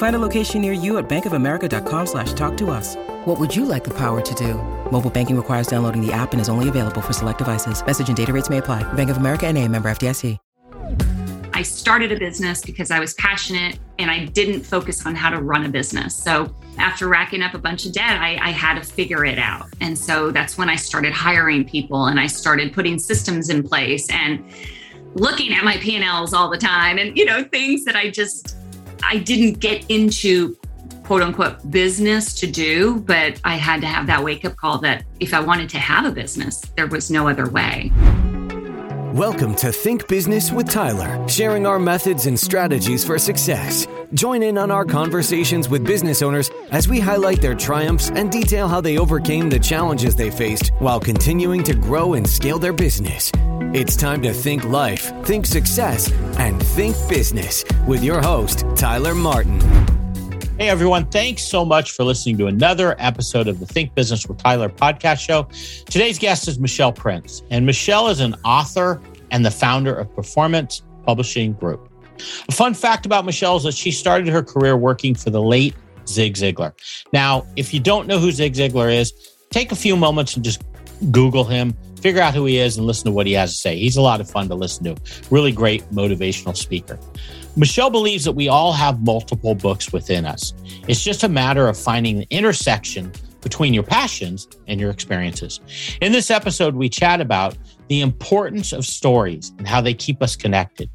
Find a location near you at bankofamerica.com slash talk to us. What would you like the power to do? Mobile banking requires downloading the app and is only available for select devices. Message and data rates may apply. Bank of America and a member FDIC. I started a business because I was passionate and I didn't focus on how to run a business. So after racking up a bunch of debt, I, I, had to figure it out. And so that's when I started hiring people and I started putting systems in place and looking at my P&Ls all the time and, you know, things that I just, I didn't get into quote unquote business to do, but I had to have that wake up call that if I wanted to have a business, there was no other way. Welcome to Think Business with Tyler, sharing our methods and strategies for success. Join in on our conversations with business owners as we highlight their triumphs and detail how they overcame the challenges they faced while continuing to grow and scale their business. It's time to think life, think success, and think business with your host, Tyler Martin. Hey, everyone. Thanks so much for listening to another episode of the Think Business with Tyler podcast show. Today's guest is Michelle Prince, and Michelle is an author and the founder of Performance Publishing Group. A fun fact about Michelle is that she started her career working for the late Zig Ziglar. Now, if you don't know who Zig Ziglar is, take a few moments and just Google him, figure out who he is, and listen to what he has to say. He's a lot of fun to listen to. Really great motivational speaker. Michelle believes that we all have multiple books within us. It's just a matter of finding the intersection between your passions and your experiences. In this episode, we chat about the importance of stories and how they keep us connected,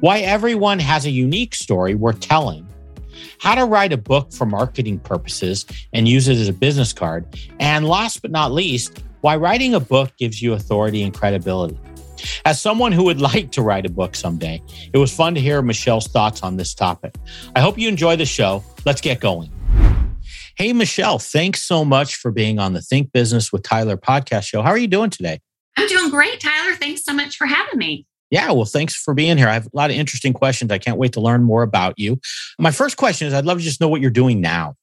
why everyone has a unique story worth telling, how to write a book for marketing purposes and use it as a business card, and last but not least, why writing a book gives you authority and credibility. As someone who would like to write a book someday, it was fun to hear Michelle's thoughts on this topic. I hope you enjoy the show. Let's get going. Hey, Michelle, thanks so much for being on the Think Business with Tyler podcast show. How are you doing today? I'm doing great, Tyler. Thanks so much for having me. Yeah, well, thanks for being here. I have a lot of interesting questions. I can't wait to learn more about you. My first question is I'd love to just know what you're doing now.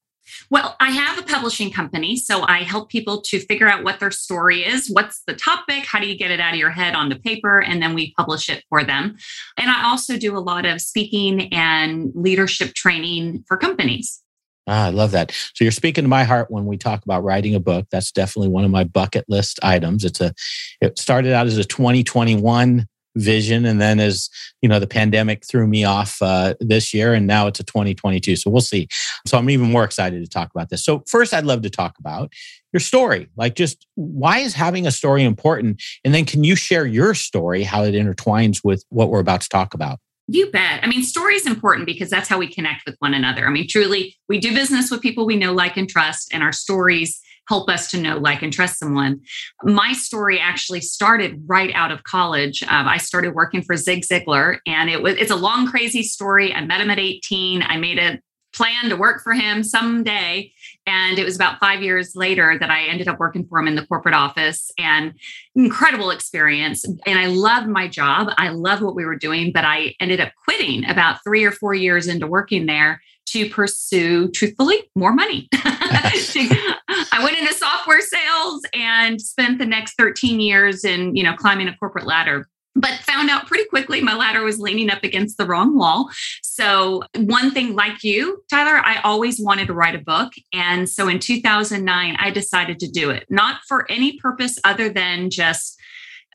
Well, I have a publishing company, so I help people to figure out what their story is, what's the topic, how do you get it out of your head onto paper, and then we publish it for them. And I also do a lot of speaking and leadership training for companies. Ah, I love that. So you're speaking to my heart when we talk about writing a book. That's definitely one of my bucket list items. It's a it started out as a 2021 vision. And then as you know the pandemic threw me off uh, this year and now it's a 2022 so we'll see. So i'm even more excited to talk about this. So first i'd love to talk about your story. Like just why is having a story important? And then can you share your story how it intertwines with what we're about to talk about? You bet. I mean, story is important because that's how we connect with one another. I mean, truly, we do business with people we know, like, and trust, and our stories help us to know, like, and trust someone. My story actually started right out of college. Um, I started working for Zig Ziglar, and it was it's a long, crazy story. I met him at 18. I made a plan to work for him someday. And it was about five years later that I ended up working for him in the corporate office and incredible experience. And I loved my job. I loved what we were doing, but I ended up quitting about three or four years into working there to pursue, truthfully, more money. I went into software sales and spent the next 13 years in, you know, climbing a corporate ladder but found out pretty quickly my ladder was leaning up against the wrong wall. So, one thing like you, Tyler, I always wanted to write a book. And so in 2009, I decided to do it, not for any purpose other than just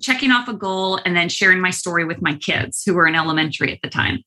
checking off a goal and then sharing my story with my kids who were in elementary at the time.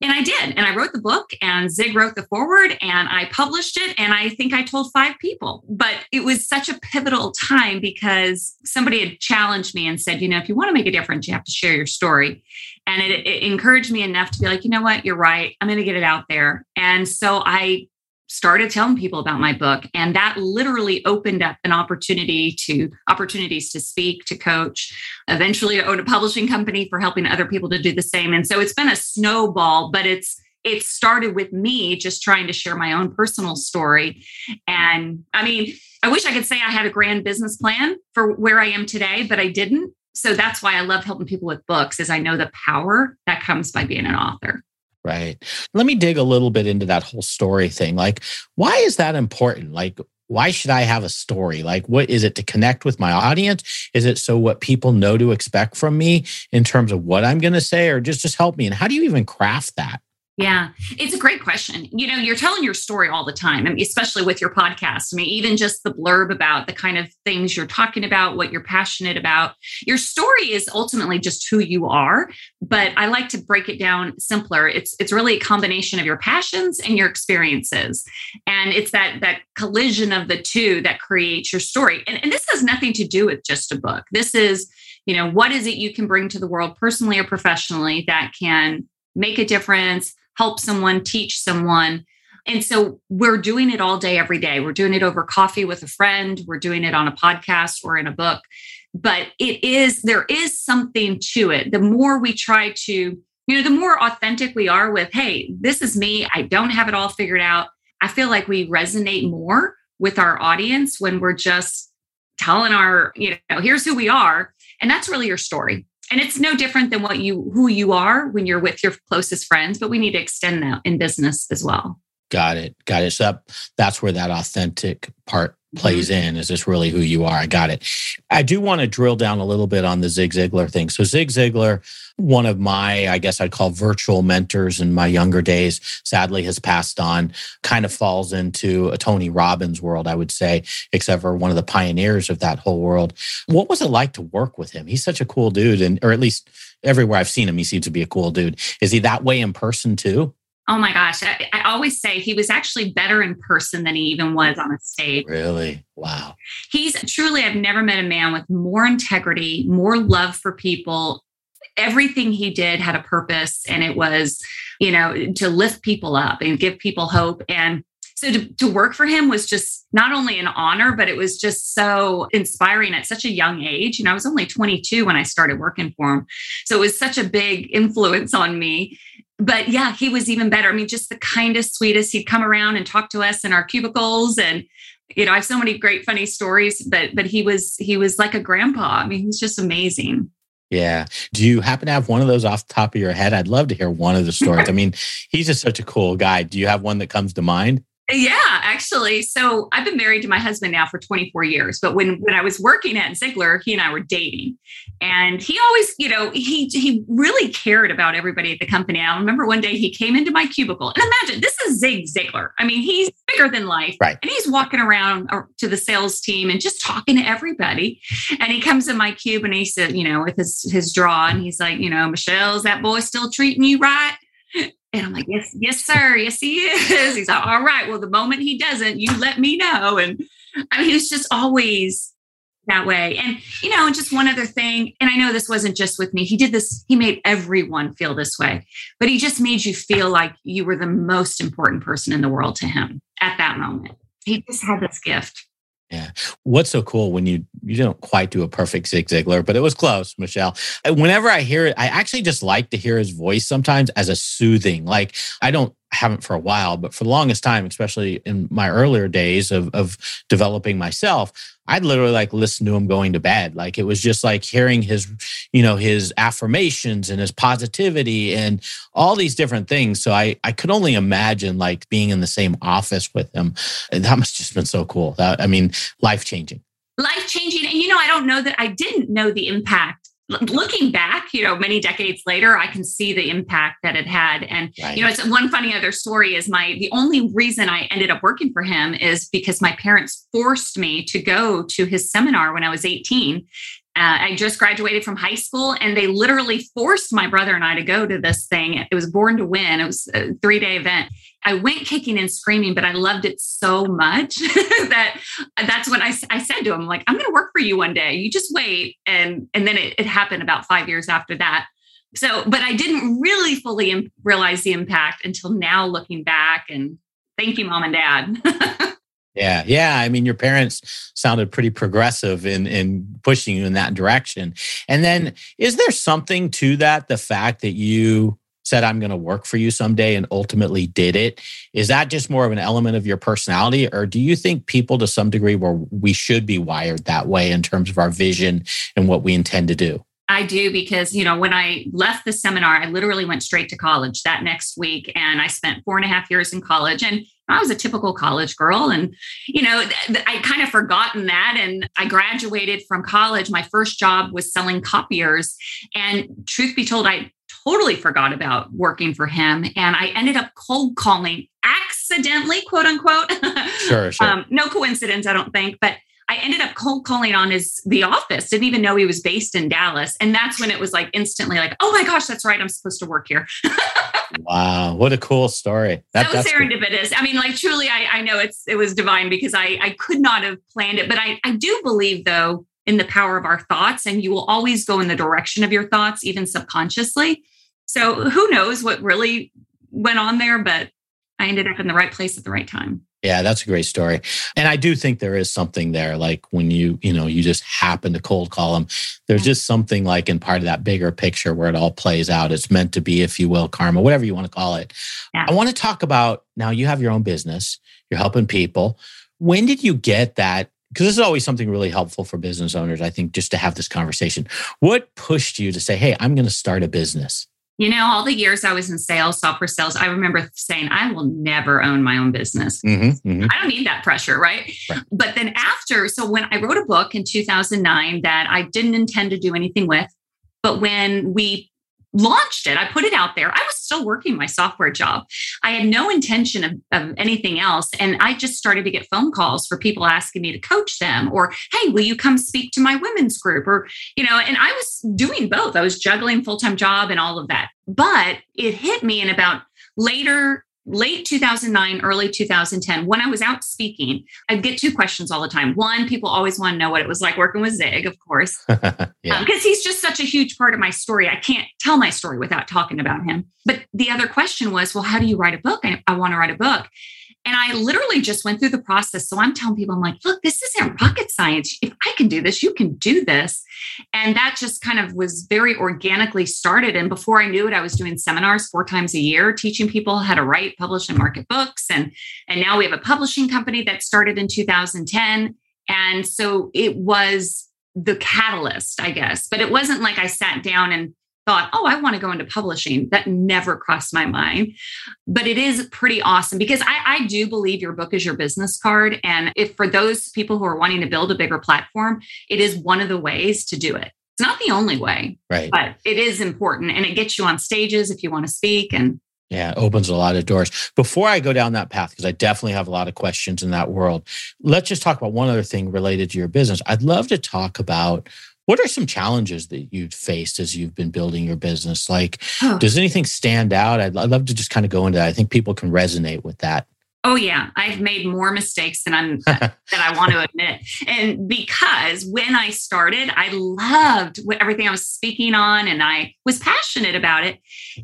And I did. And I wrote the book and Zig wrote the forward and I published it. And I think I told five people. But it was such a pivotal time because somebody had challenged me and said, you know, if you want to make a difference, you have to share your story. And it, it encouraged me enough to be like, you know what, you're right. I'm going to get it out there. And so I started telling people about my book and that literally opened up an opportunity to opportunities to speak to coach. Eventually own a publishing company for helping other people to do the same and so it's been a snowball but it's it started with me just trying to share my own personal story. And i mean i wish i could say i had a grand business plan for where i am today but i didn't. So that's why I love helping people with books is I know the power that comes by being an author. Right. Let me dig a little bit into that whole story thing. Like, why is that important? Like, why should I have a story? Like, what is it to connect with my audience? Is it so what people know to expect from me in terms of what I'm going to say, or just just help me? And how do you even craft that? Yeah, it's a great question. You know, you're telling your story all the time, I mean, especially with your podcast. I mean, even just the blurb about the kind of things you're talking about, what you're passionate about. Your story is ultimately just who you are, but I like to break it down simpler. It's it's really a combination of your passions and your experiences. And it's that that collision of the two that creates your story. And, and this has nothing to do with just a book. This is, you know, what is it you can bring to the world personally or professionally that can make a difference help someone, teach someone. And so we're doing it all day, every day. We're doing it over coffee with a friend, we're doing it on a podcast or in a book. But it is, there is something to it. The more we try to, you know, the more authentic we are with, hey, this is me. I don't have it all figured out. I feel like we resonate more with our audience when we're just telling our, you know, here's who we are. And that's really your story and it's no different than what you who you are when you're with your closest friends but we need to extend that in business as well. Got it. Got it. So that, that's where that authentic part plays mm-hmm. in is this really who you are. I got it. I do want to drill down a little bit on the zig ziglar thing. So zig ziglar one of my i guess i'd call virtual mentors in my younger days sadly has passed on kind of falls into a tony robbins world i would say except for one of the pioneers of that whole world. What was it like to work with him? He's such a cool dude and or at least everywhere i've seen him he seems to be a cool dude. Is he that way in person too Oh my gosh. I, I, always say he was actually better in person than he even was on a stage. Really? Wow. He's truly, I've never met a man with more integrity, more love for people. Everything he did had a purpose, and it was, you know, to lift people up and give people hope. And so to, to work for him was just not only an honor, but it was just so inspiring at such a young age. You know, I was only 22 when I started working for him. So it was such a big influence on me but yeah, he was even better. I mean, just the kindest, sweetest. He'd come around and talk to us in our cubicles, and you know, I have so many great, funny stories. But but he was he was like a grandpa. I mean, he was just amazing. Yeah. Do you happen to have one of those off the top of your head? I'd love to hear one of the stories. I mean, he's just such a cool guy. Do you have one that comes to mind? Yeah, actually. So I've been married to my husband now for 24 years. But when when I was working at Ziglar, he and I were dating. And he always, you know, he he really cared about everybody at the company. I remember one day he came into my cubicle. And imagine this is Zig Ziglar. I mean, he's bigger than life. Right. And he's walking around uh, to the sales team and just talking to everybody. And he comes in my cube and he said, you know, with his his draw, and he's like, you know, Michelle, is that boy still treating you right? And I'm like, yes, yes, sir. Yes, he is. He's like, all right. Well, the moment he doesn't, you let me know. And I mean, was just always that way. And, you know, and just one other thing, and I know this wasn't just with me, he did this, he made everyone feel this way, but he just made you feel like you were the most important person in the world to him at that moment. He just had this gift. Yeah. What's so cool when you you don't quite do a perfect Zig Ziglar, but it was close, Michelle. Whenever I hear it, I actually just like to hear his voice sometimes as a soothing. Like I don't haven't for a while, but for the longest time, especially in my earlier days of, of developing myself, I'd literally like listen to him going to bed. Like it was just like hearing his, you know, his affirmations and his positivity and all these different things. So I, I could only imagine like being in the same office with him. And that must just been so cool. That, I mean, life changing. Life changing. And, you know, I don't know that I didn't know the impact looking back, you know, many decades later, I can see the impact that it had. And right. you know, it's one funny other story is my the only reason I ended up working for him is because my parents forced me to go to his seminar when I was 18. Uh, I just graduated from high school, and they literally forced my brother and I to go to this thing. It was Born to Win. It was a three day event. I went kicking and screaming, but I loved it so much that that's when I, I said to him, like, I'm going to work for you one day. You just wait. And, and then it, it happened about five years after that. So, but I didn't really fully realize the impact until now looking back and thank you, mom and dad. Yeah, yeah. I mean, your parents sounded pretty progressive in in pushing you in that direction. And then, is there something to that? The fact that you said, I'm going to work for you someday and ultimately did it. Is that just more of an element of your personality? Or do you think people to some degree where we should be wired that way in terms of our vision and what we intend to do? I do because, you know, when I left the seminar, I literally went straight to college that next week. And I spent four and a half years in college. And I was a typical college girl. And, you know, I kind of forgotten that. And I graduated from college. My first job was selling copiers. And truth be told, I totally forgot about working for him. And I ended up cold calling accidentally, quote unquote. Sure, sure. um, no coincidence, I don't think. But I ended up cold calling on his the office. Didn't even know he was based in Dallas, and that's when it was like instantly like, oh my gosh, that's right, I'm supposed to work here. wow, what a cool story! That, that was serendipitous. Cool. I mean, like truly, I, I know it's it was divine because I I could not have planned it, but I I do believe though in the power of our thoughts, and you will always go in the direction of your thoughts, even subconsciously. So who knows what really went on there, but I ended up in the right place at the right time. Yeah, that's a great story. And I do think there is something there. Like when you, you know, you just happen to cold call them, there's mm-hmm. just something like in part of that bigger picture where it all plays out. It's meant to be, if you will, karma, whatever you want to call it. Yeah. I want to talk about now you have your own business, you're helping people. When did you get that? Because this is always something really helpful for business owners, I think, just to have this conversation. What pushed you to say, hey, I'm going to start a business? You know, all the years I was in sales, software sales, I remember saying, I will never own my own business. Mm-hmm, mm-hmm. I don't need that pressure, right? right? But then after, so when I wrote a book in 2009 that I didn't intend to do anything with, but when we launched it. I put it out there. I was still working my software job. I had no intention of, of, anything else. And I just started to get phone calls for people asking me to coach them or, hey, will you come speak to my women's group? Or, you know, and I was doing both. I was juggling full time job and all of that. But it hit me in about later late 2009, early 2010, when I was out speaking, I'd get two questions all the time. One, people always want to know what it was like working with Zig, of course, because yeah. um, he's just such a huge part of my story. I can't tell my story without talking about him. But the other question was, well, how do you write a book? I, I want to write a book. And I literally just went through the process. So I'm telling people, I'm like, look, this isn't rocket science. If I can do this, you can do this. And that just kind of was very organically started. And before I knew it, I was doing seminars four times a year, teaching people how to write, publish, and market books. And, and now we have a publishing company that started in 2010. And so it was the catalyst, I guess. But it wasn't like I sat down and thought, oh, I want to go into publishing. That never crossed my mind. But it is pretty awesome because I, I, do believe your book is your business card. And if for those people who are wanting to build a bigger platform, it is one of the ways to do it. It's not the only way, right? But it is important and it gets you on stages if you want to speak and yeah, it opens a lot of doors. Before I go down that path, because I definitely have a lot of questions in that world, let's just talk about one other thing related to your business. I'd love to talk about what are some challenges that you've faced as you've been building your business? Like, does anything stand out? I'd, I'd love to just kind of go into that. I think people can resonate with that. Oh yeah, I've made more mistakes than I'm that I want to admit. And because when I started, I loved everything I was speaking on and I was passionate about it.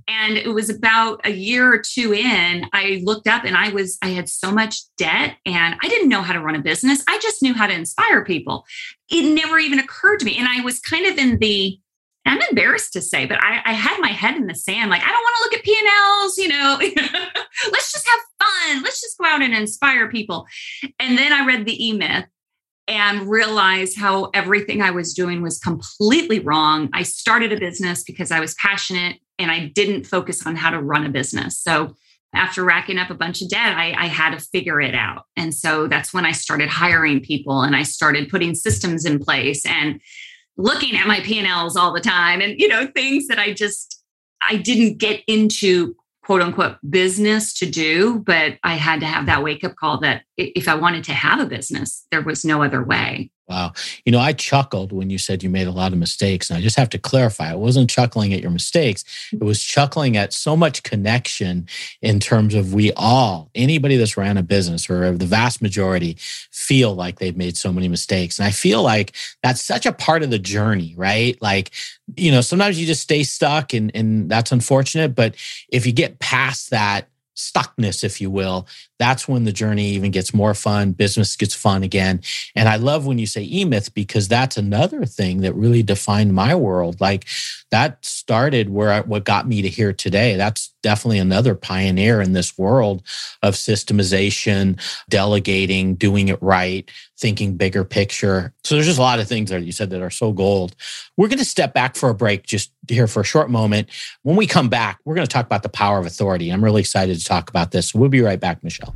And it was about a year or two in, I looked up and I was I had so much debt and I didn't know how to run a business. I just knew how to inspire people. It never even occurred to me. And I was kind of in the I'm embarrassed to say, but I, I, had my head in the sand. Like, I don't want to look at P&Ls, you know, let's just have fun. Let's just go out and inspire people. And then I read the E-Myth and realized how everything I was doing was completely wrong. I started a business because I was passionate and I didn't focus on how to run a business. So after racking up a bunch of debt, I, I, had to figure it out. And so that's when I started hiring people and I started putting systems in place and looking at my P&Ls all the time and you know things that I just I didn't get into quote unquote business to do but I had to have that wake up call that if I wanted to have a business there was no other way Wow. You know, I chuckled when you said you made a lot of mistakes. And I just have to clarify, I wasn't chuckling at your mistakes. It was chuckling at so much connection in terms of we all, anybody that's ran a business or the vast majority, feel like they've made so many mistakes. And I feel like that's such a part of the journey, right? Like, you know, sometimes you just stay stuck and, and that's unfortunate. But if you get past that, stuckness, if you will, that's when the journey even gets more fun. Business gets fun again. And I love when you say e myth because that's another thing that really defined my world. Like that started where I, what got me to here today. That's definitely another pioneer in this world of systemization, delegating, doing it right, thinking bigger picture. So there's just a lot of things that you said that are so gold. We're going to step back for a break just here for a short moment. When we come back, we're going to talk about the power of authority. I'm really excited to talk about this. We'll be right back, Michelle.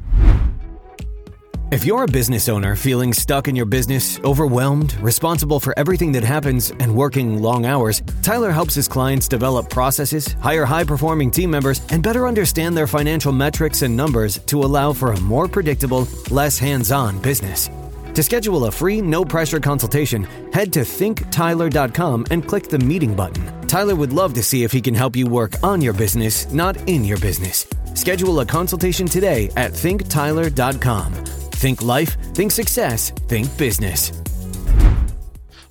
If you're a business owner feeling stuck in your business, overwhelmed, responsible for everything that happens, and working long hours, Tyler helps his clients develop processes, hire high performing team members, and better understand their financial metrics and numbers to allow for a more predictable, less hands on business. To schedule a free, no pressure consultation, head to thinktyler.com and click the meeting button. Tyler would love to see if he can help you work on your business, not in your business. Schedule a consultation today at thinktyler.com. Think life, think success, think business.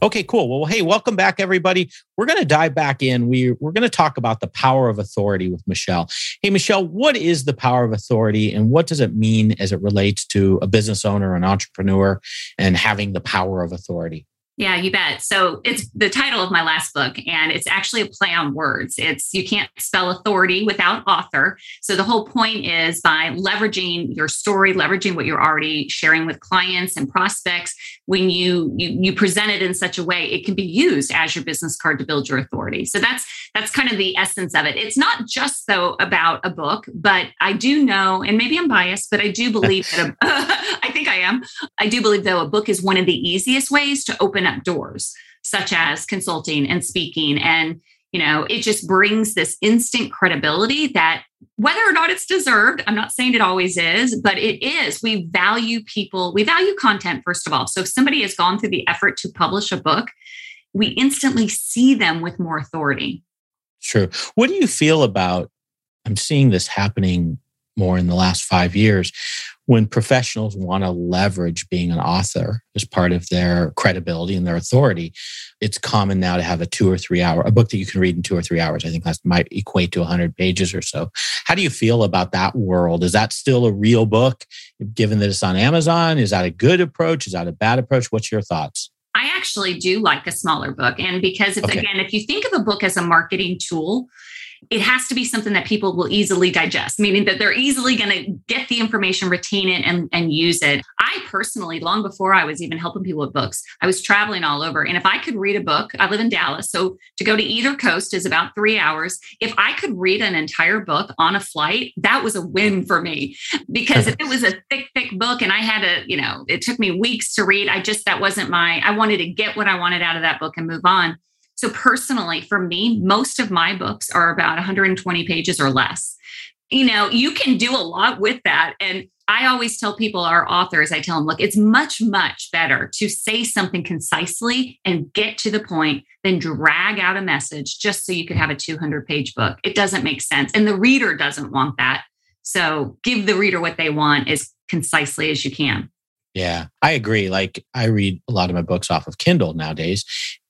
Okay, cool. Well, hey, welcome back, everybody. We're going to dive back in. We, we're going to talk about the power of authority with Michelle. Hey, Michelle, what is the power of authority and what does it mean as it relates to a business owner, an entrepreneur, and having the power of authority? Yeah, you bet. So it's the title of my last book, and it's actually a play on words. It's you can't spell authority without author. So the whole point is by leveraging your story, leveraging what you're already sharing with clients and prospects. When you you, you present it in such a way, it can be used as your business card to build your authority. So that's that's kind of the essence of it. It's not just though about a book, but I do know, and maybe I'm biased, but I do believe that a, I think I am. I do believe though a book is one of the easiest ways to open open up doors such as consulting and speaking. And you know it just brings this instant credibility that whether or not it's deserved i'm not saying it always is but it is. We value people. We value content first of all. So if somebody has gone through the effort to publish a book we instantly see them with more authority. True. What do you feel about i'm seeing this happening more in the last five years when professionals want to leverage being an author as part of their credibility and their authority, it's common now to have a two or three hour, a book that you can read in two or three hours. I think that might equate to 100 pages or so. How do you feel about that world? Is that still a real book, given that it's on Amazon? Is that a good approach? Is that a bad approach? What's your thoughts? I actually do like a smaller book. And because, if, okay. again, if you think of a book as a marketing tool, it has to be something that people will easily digest, meaning that they're easily going to get the information, retain it, and, and use it. I personally, long before I was even helping people with books, I was traveling all over. And if I could read a book, I live in Dallas. So to go to either coast is about three hours. If I could read an entire book on a flight, that was a win for me. Because if it was a thick, thick book and I had to, you know, it took me weeks to read, I just, that wasn't my, I wanted to get what I wanted out of that book and move on. So, personally, for me, most of my books are about 120 pages or less. You know, you can do a lot with that. And I always tell people, our authors, I tell them, look, it's much, much better to say something concisely and get to the point than drag out a message just so you could have a 200 page book. It doesn't make sense. And the reader doesn't want that. So give the reader what they want as concisely as you can. Yeah, I agree. Like I read a lot of my books off of Kindle nowadays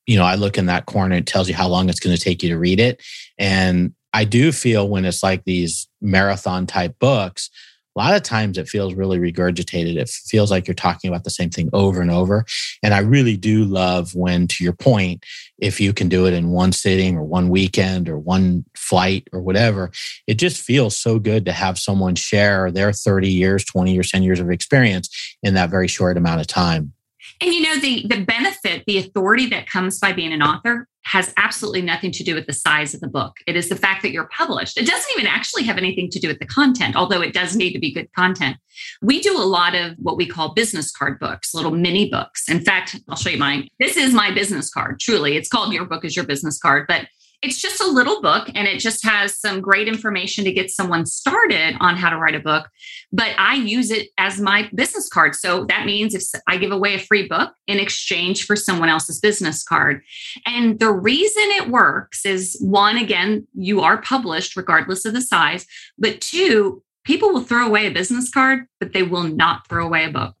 you know, I look in that corner, it tells you how long it's going to take you to read it. And I do feel when it's like these marathon type books, a lot of times it feels really regurgitated. It feels like you're talking about the same thing over and over. And I really do love when, to your point, if you can do it in one sitting or one weekend or one flight or whatever, it just feels so good to have someone share their 30 years, 20 years, 10 years of experience in that very short amount of time. And you know, the the benefit, the authority that comes by being an author has absolutely nothing to do with the size of the book. It is the fact that you're published. It doesn't even actually have anything to do with the content, although it does need to be good content. We do a lot of what we call business card books, little mini books. In fact, I'll show you mine. This is my business card, truly. It's called Your Book is Your Business Card, but it's just a little book and it just has some great information to get someone started on how to write a book. But I use it as my business card. So that means if I give away a free book in exchange for someone else's business card. And the reason it works is one, again, you are published regardless of the size. But two, people will throw away a business card, but they will not throw away a book.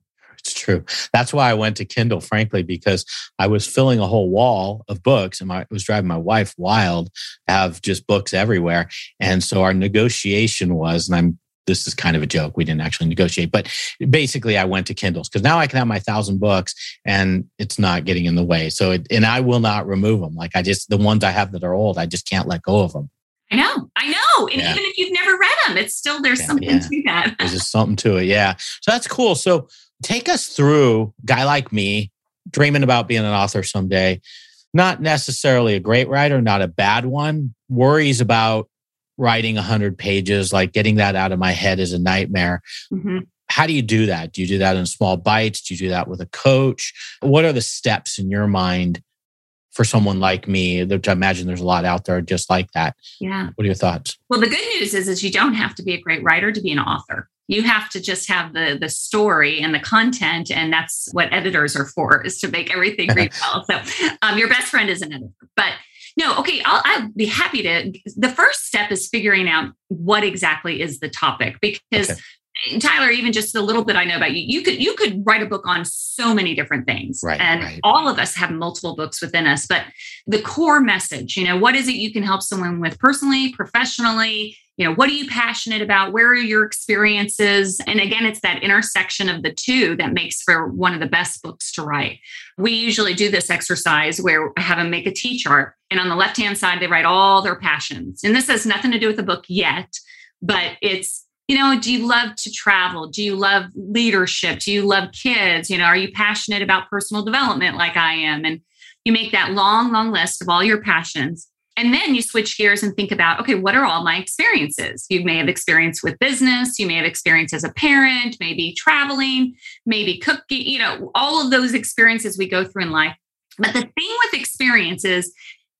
It's true. That's why I went to Kindle, frankly, because I was filling a whole wall of books and my, it was driving my wife wild to have just books everywhere. And so our negotiation was, and I'm this is kind of a joke. We didn't actually negotiate, but basically, I went to Kindles because now I can have my thousand books and it's not getting in the way. So, it, and I will not remove them. Like I just, the ones I have that are old, I just can't let go of them. I know, I know. And yeah. even if you've never read them, it's still, there's yeah, something yeah. to that. there's just something to it. Yeah. So that's cool. So take us through guy like me, dreaming about being an author someday, not necessarily a great writer, not a bad one, worries about writing 100 pages, like getting that out of my head is a nightmare. Mm-hmm. How do you do that? Do you do that in small bites? Do you do that with a coach? What are the steps in your mind for someone like me? which I imagine there's a lot out there just like that. Yeah. What are your thoughts? Well, the good news is, is you don't have to be a great writer to be an author. You have to just have the the story and the content, and that's what editors are for, is to make everything read well. So, um, your best friend is an editor, but no, okay, I'll, I'll be happy to. The first step is figuring out what exactly is the topic because okay. Tyler, even just a little bit I know about you, you could you could write a book on so many different things. Right, and right. all of us have multiple books within us. But the core message, you know, what is it you can help someone with personally, professionally? You know, what are you passionate about? Where are your experiences? And again, it's that intersection of the two that makes for one of the best books to write. We usually do this exercise where I have them make a T chart. And on the left hand side, they write all their passions. And this has nothing to do with the book yet, but it's you know, do you love to travel? Do you love leadership? Do you love kids? You know, are you passionate about personal development like I am? And you make that long, long list of all your passions. And then you switch gears and think about, okay, what are all my experiences? You may have experience with business, you may have experience as a parent, maybe traveling, maybe cooking, you know, all of those experiences we go through in life. But the thing with experiences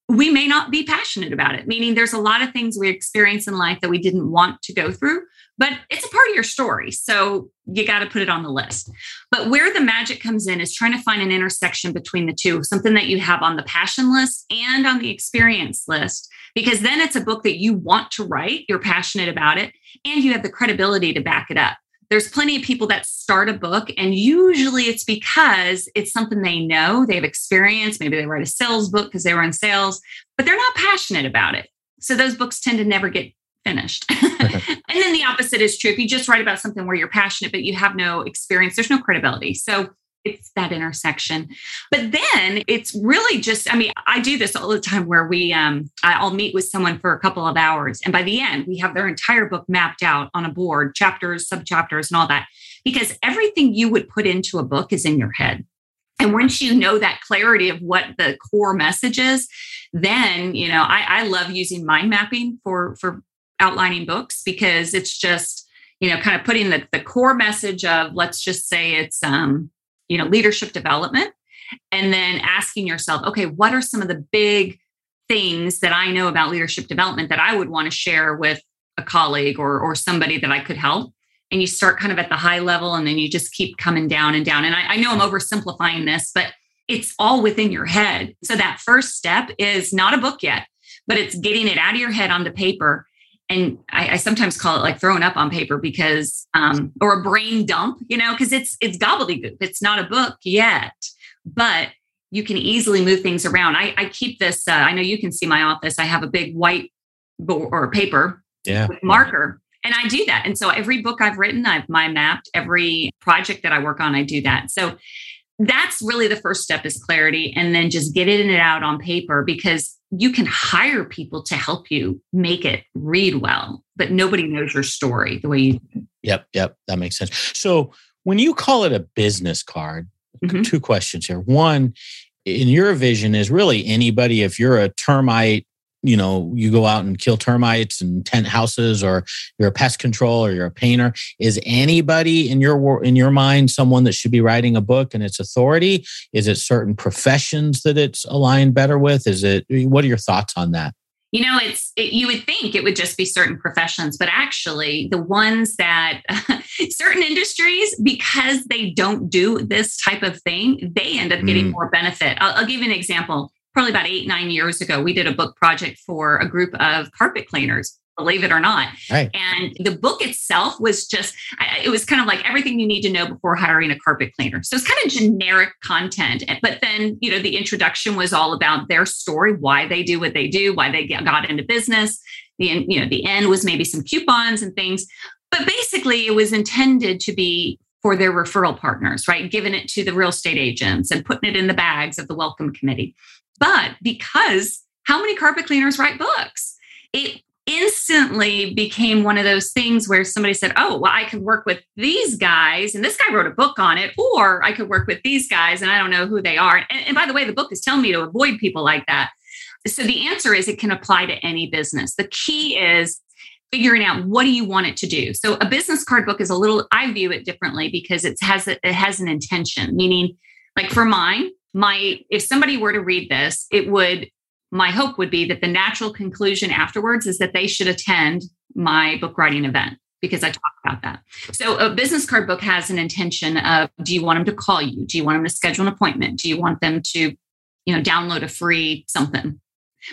we may not be passionate about it, meaning there's a lot of things we experience in life that we didn't want to go through, but it's a part of your story. So you got to put it on the list. But where the magic comes in is trying to find an intersection between the two, something that you have on the passion list and on the experience list, because then it's a book that you want to write, you're passionate about it, and you have the credibility to back it up there's plenty of people that start a book and usually it's because it's something they know they have experience maybe they write a sales book because they were in sales but they're not passionate about it so those books tend to never get finished. And then the opposite is true. If you just write about something where you're passionate but you have no experience there's no credibility. So it's that intersection. But then it's really just i mean i do this all the time where we um i'll meet with someone for a couple of hours. And by the end we have their entire book mapped out on a board chapters sub chapters and all that because everything you would put into a book is in your head. And once you know that clarity of what the core message is then you know i, I love using mind mapping for for outlining books because it's just you know kind of putting the, the core message of let's just say it's um you know leadership development and then asking yourself okay what are some of the big things that i know about leadership development that i would want to share with a colleague or or somebody that i could help? And you start kind of at the high level and then you just keep coming down and down. And i, I know i'm oversimplifying this but it's all within your head. So that first step is not a book yet but it's getting it out of your head onto paper and I, I, sometimes call it like throwing up on paper because um, or a brain dump you know because it's it's gobbledygook. It's not a book yet but you can easily move things around. I, I keep this uh, i know you can see my office. I have a big white board or paper yeah. marker and i do that. And so every book i've written i've mind mapped. Every project that i work on i do that. So that's really the first step is clarity and then just getting it in and out on paper because you can hire people to help you make it read well, but nobody knows your story the way you do. Yep, yep, that makes sense. So when you call it a business card, mm-hmm. two questions here. One, in your vision, is really anybody, if you're a termite you know you go out and kill termites and tent houses or you're a pest control or you're a painter. Is anybody in your in your mind someone that should be writing a book and its authority? Is it certain professions that it's aligned better with? Is it what are your thoughts on that? You know it's it, you would think it would just be certain professions but actually the ones that certain industries because they don't do this type of thing they end up getting mm. more benefit. I'll, I'll give you an example probably about eight, nine years ago, we did a book project for a group of carpet cleaners believe it or not. Right. And the book itself was just, it was kind of like everything you need to know before hiring a carpet cleaner. So it's kind of generic content. Eh, but then, you know, the introduction was all about their story, why they do what they do, why they got into business. The, you know, the end was maybe some coupons and things. But basically, it was intended to be for their referral partners, right? Giving it to the real estate agents and putting it in the bags of the welcome committee. But because how many carpet cleaners write books? It instantly became one of those things where somebody said, Oh, well, I could work with these guys, and this guy wrote a book on it, or I could work with these guys, and I don't know who they are. And, and by the way, the book is telling me to avoid people like that. So the answer is it can apply to any business. The key is figuring out what do you want it to do. So a business card book is a little I view it differently because it has a, it has an intention, meaning like for mine, my if somebody were to read this, it would my hope would be that the natural conclusion afterwards is that they should attend my book writing event because I talk about that. So a business card book has an intention of do you want them to call you? Do you want them to schedule an appointment? Do you want them to, you know, download a free something?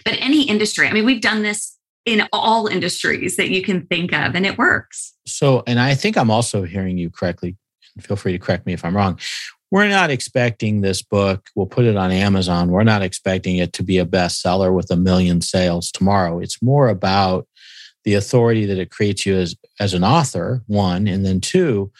But any industry, I mean, we've done this in all industries that you can think of and it works. So, and I think I'm also hearing you correctly. Feel free to correct me if I'm wrong. We're not expecting this book, we'll put it on Amazon. We're not expecting it to be a bestseller with a million sales tomorrow. It's more about the authority that it creates you as, as an author, one, and then two,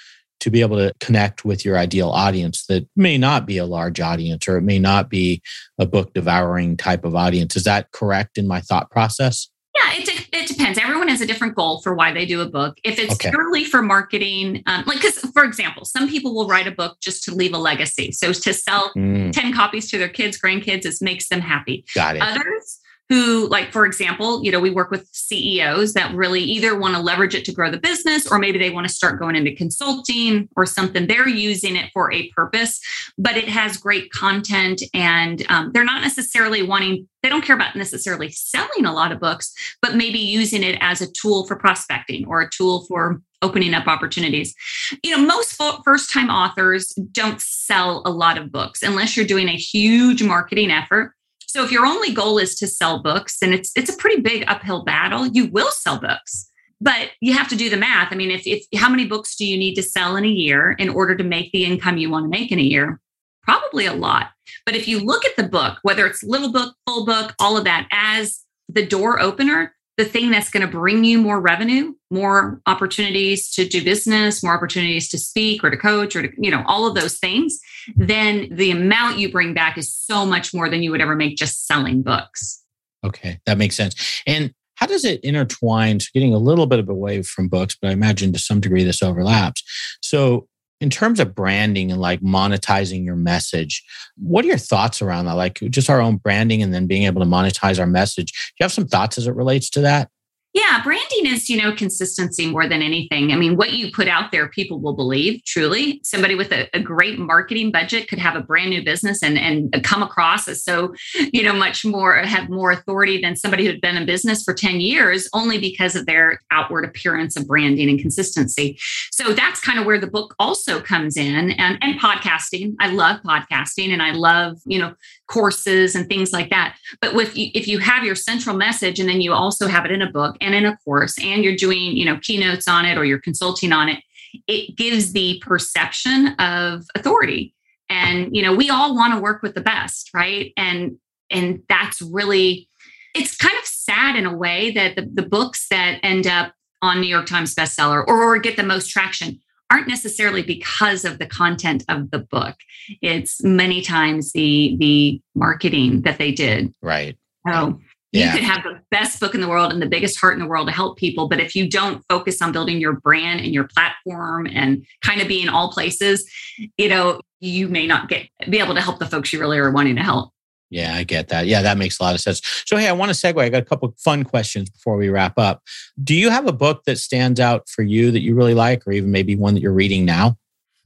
to be able to connect with your ideal audience that may not be a large audience or it may not be a book devouring type of audience. Is that correct in my thought process? Yeah, it, it depends. Everyone has a different goal for why they do a book. If it's okay. purely for marketing, um, like, because for example, some people will write a book just to leave a legacy. So to sell mm. 10 copies to their kids, grandkids, it makes them happy. Got it. Others who like for example you know we work with ceos that really either want to leverage it to grow the business or maybe they want to start going into consulting or something they're using it for a purpose but it has great content and um, they're not necessarily wanting they don't care about necessarily selling a lot of books but maybe using it as a tool for prospecting or a tool for opening up opportunities. You know, most first time authors don't sell a lot of books unless you're doing a huge marketing effort. So if your only goal is to sell books, and it's it's a pretty big uphill battle, you will sell books. But you have to do the math. I mean, if, if how many books do you need to sell in a year in order to make the income you want to make in a year? Probably a lot. But if you look at the book, whether it's little book, full book, all of that as the door opener, the thing that's going to bring you more revenue, more opportunities to do business, more opportunities to speak or to coach or to, you know, all of those things, then the amount you bring back is so much more than you would ever make just selling books. Okay, that makes sense. And how does it intertwine? So getting a little bit of away from books, but I imagine to some degree this overlaps. So in terms of branding and like monetizing your message, what are your thoughts around that? Like just our own branding and then being able to monetize our message. Do you have some thoughts as it relates to that? Yeah, branding is, you know, consistency more than anything. I mean, what you put out there, people will believe truly. Somebody with a, a, great marketing budget could have a brand new business and, and come across as so, you know, much more, have more authority than somebody who'd been in business for 10 years only because of their outward appearance of branding and consistency. So that's kind of where the book also comes in and, and podcasting. I love podcasting and I love, you know, courses and things like that. But with if you have your central message and then you also have it in a book and in a course and you're doing, you know, keynotes on it or you're consulting on it, it gives the perception of authority. And you know, we all want to work with the best, right? And and that's really it's kind of sad in a way that the, the books that end up on New York Times bestseller or, or get the most traction aren't necessarily because of the content of the book. It's many times the the marketing that they did. Right. So you yeah. could have the best book in the world and the biggest heart in the world to help people, but if you don't focus on building your brand and your platform and kind of be in all places, you know, you may not get be able to help the folks you really are wanting to help. Yeah, I get that. Yeah, that makes a lot of sense. So, hey, I want to segue. I got a couple fun questions before we wrap up. Do you have a book that stands out for you that you really like, or even maybe one that you're reading now?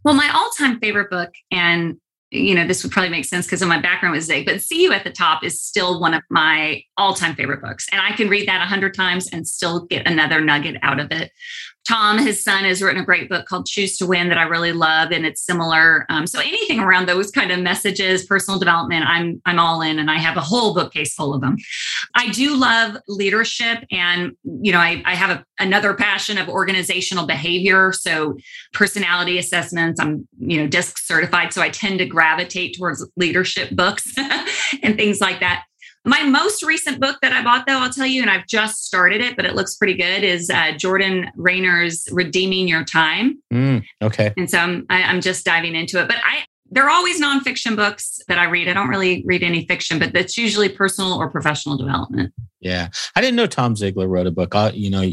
Well, my all time favorite book, and you know, this would probably make sense because of my background was Zig, but See You at the Top is still one of my all time favorite books. And I can read that a hundred times and still get another nugget out of it. Tom, his son, has written a great book called Choose to Win that I really love, and it's similar. Um, so anything around those kind of messages, personal development, I'm I'm all in, and I have a whole bookcase full of them. I do love leadership, and you know, I, I have a, another passion of organizational behavior. So personality assessments. I'm you know DISC certified, so I tend to gravitate towards leadership books and things like that. My most recent book that I bought, though, I'll tell you, and I've just started it, but it looks pretty good, is uh, Jordan Raynor's Redeeming Your Time. Mm, okay. And so I'm, I, I'm just diving into it. But I, they're always nonfiction books that I read. I don't really read any fiction, but that's usually personal or professional development. Yeah. I didn't know Tom Ziglar wrote a book. I, you know,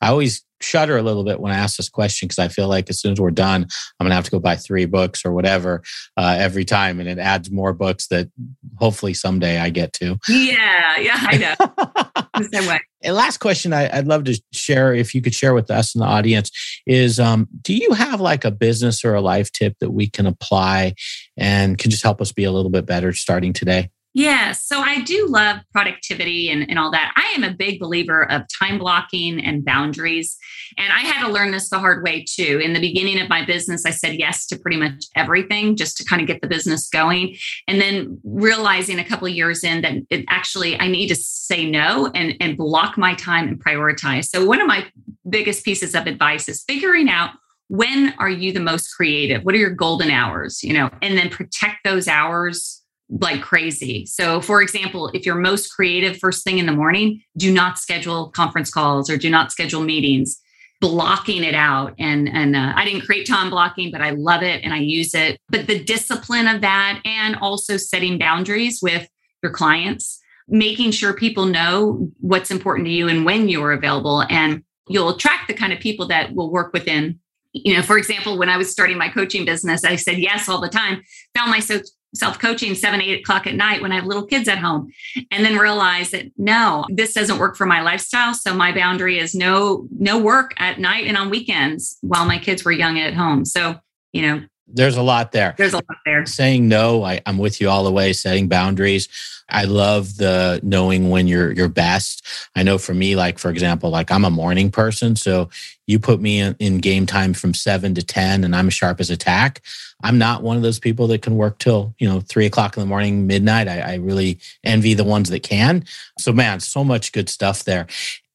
I always shudder a little bit when I ask this question because I feel like as soon as we're done, I'm going to have to go buy three books or whatever uh, every time. And it adds more books that hopefully someday I get to. Yeah. Yeah. I know. the same way. And last question I, would love to share, if you could share with us and the audience, is um, do you have like a business or a life tip that we can apply and can just help us be a little bit better starting today? Yeah, so I do love productivity and, and all that. I am a big believer of time blocking and boundaries. And I had to learn this the hard way too. In the beginning of my business, I said yes to pretty much everything just to kind of get the business going. And then realizing a couple years in that it actually I need to say no and, and block my time and prioritize. So one of my biggest pieces of advice is figuring out when are you the most creative? What are your golden hours? You know, and then protect those hours like crazy. So, for example, if you're most creative first thing in the morning, do not schedule conference calls or do not schedule meetings. Blocking it out, and and uh, I didn't create time blocking, but I love it and I use it. But the discipline of that, and also setting boundaries with your clients, making sure people know what's important to you and when you're available, and you'll attract the kind of people that will work within you know, for example, when I was starting my coaching business, I said yes all the time, found myself self coaching seven, eight o'clock at night when I have little kids at home. And then realize that no, this doesn't work for my lifestyle. So my boundary is no, no work at night and on weekends while my kids were young at home. So, you know, there's a lot there. There's a lot there. Saying no, I, I'm with you all the way. Setting boundaries. I love the knowing when you're your best. I know for me, like for example, like I'm a morning person, so you put me in, in game time from seven to ten, and I'm sharp as a tack. I'm not one of those people that can work till you know three o'clock in the morning, midnight. I, I really envy the ones that can. So man, so much good stuff there.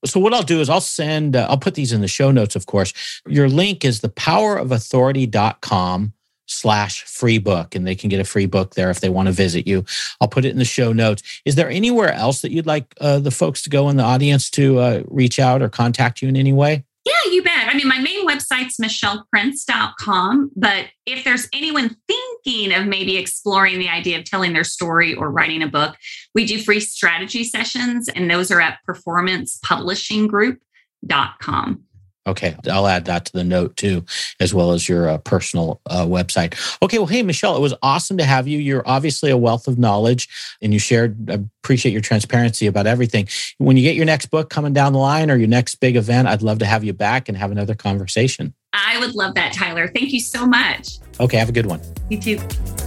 So what I'll do is I'll send, uh, I'll put these in the show notes, of course. Your link is thepowerofauthority.com slash free book and they can get a free book there if they want to visit you. I'll put it in the show notes. Is there anywhere else that you'd like uh, the folks to go in the audience to uh, reach out or contact you in any way? Yeah you bet. I mean my main website's michelleprince.com but if there's anyone thinking of maybe exploring the idea of telling their story or writing a book we do free strategy sessions and those are at performancepublishinggroup.com Okay, I'll add that to the note too, as well as your uh, personal uh, website. Okay, well, hey, Michelle, it was awesome to have you. You're obviously a wealth of knowledge and you shared, I appreciate your transparency about everything. When you get your next book coming down the line or your next big event, I'd love to have you back and have another conversation. I would love that, Tyler. Thank you so much. Okay, have a good one. You too.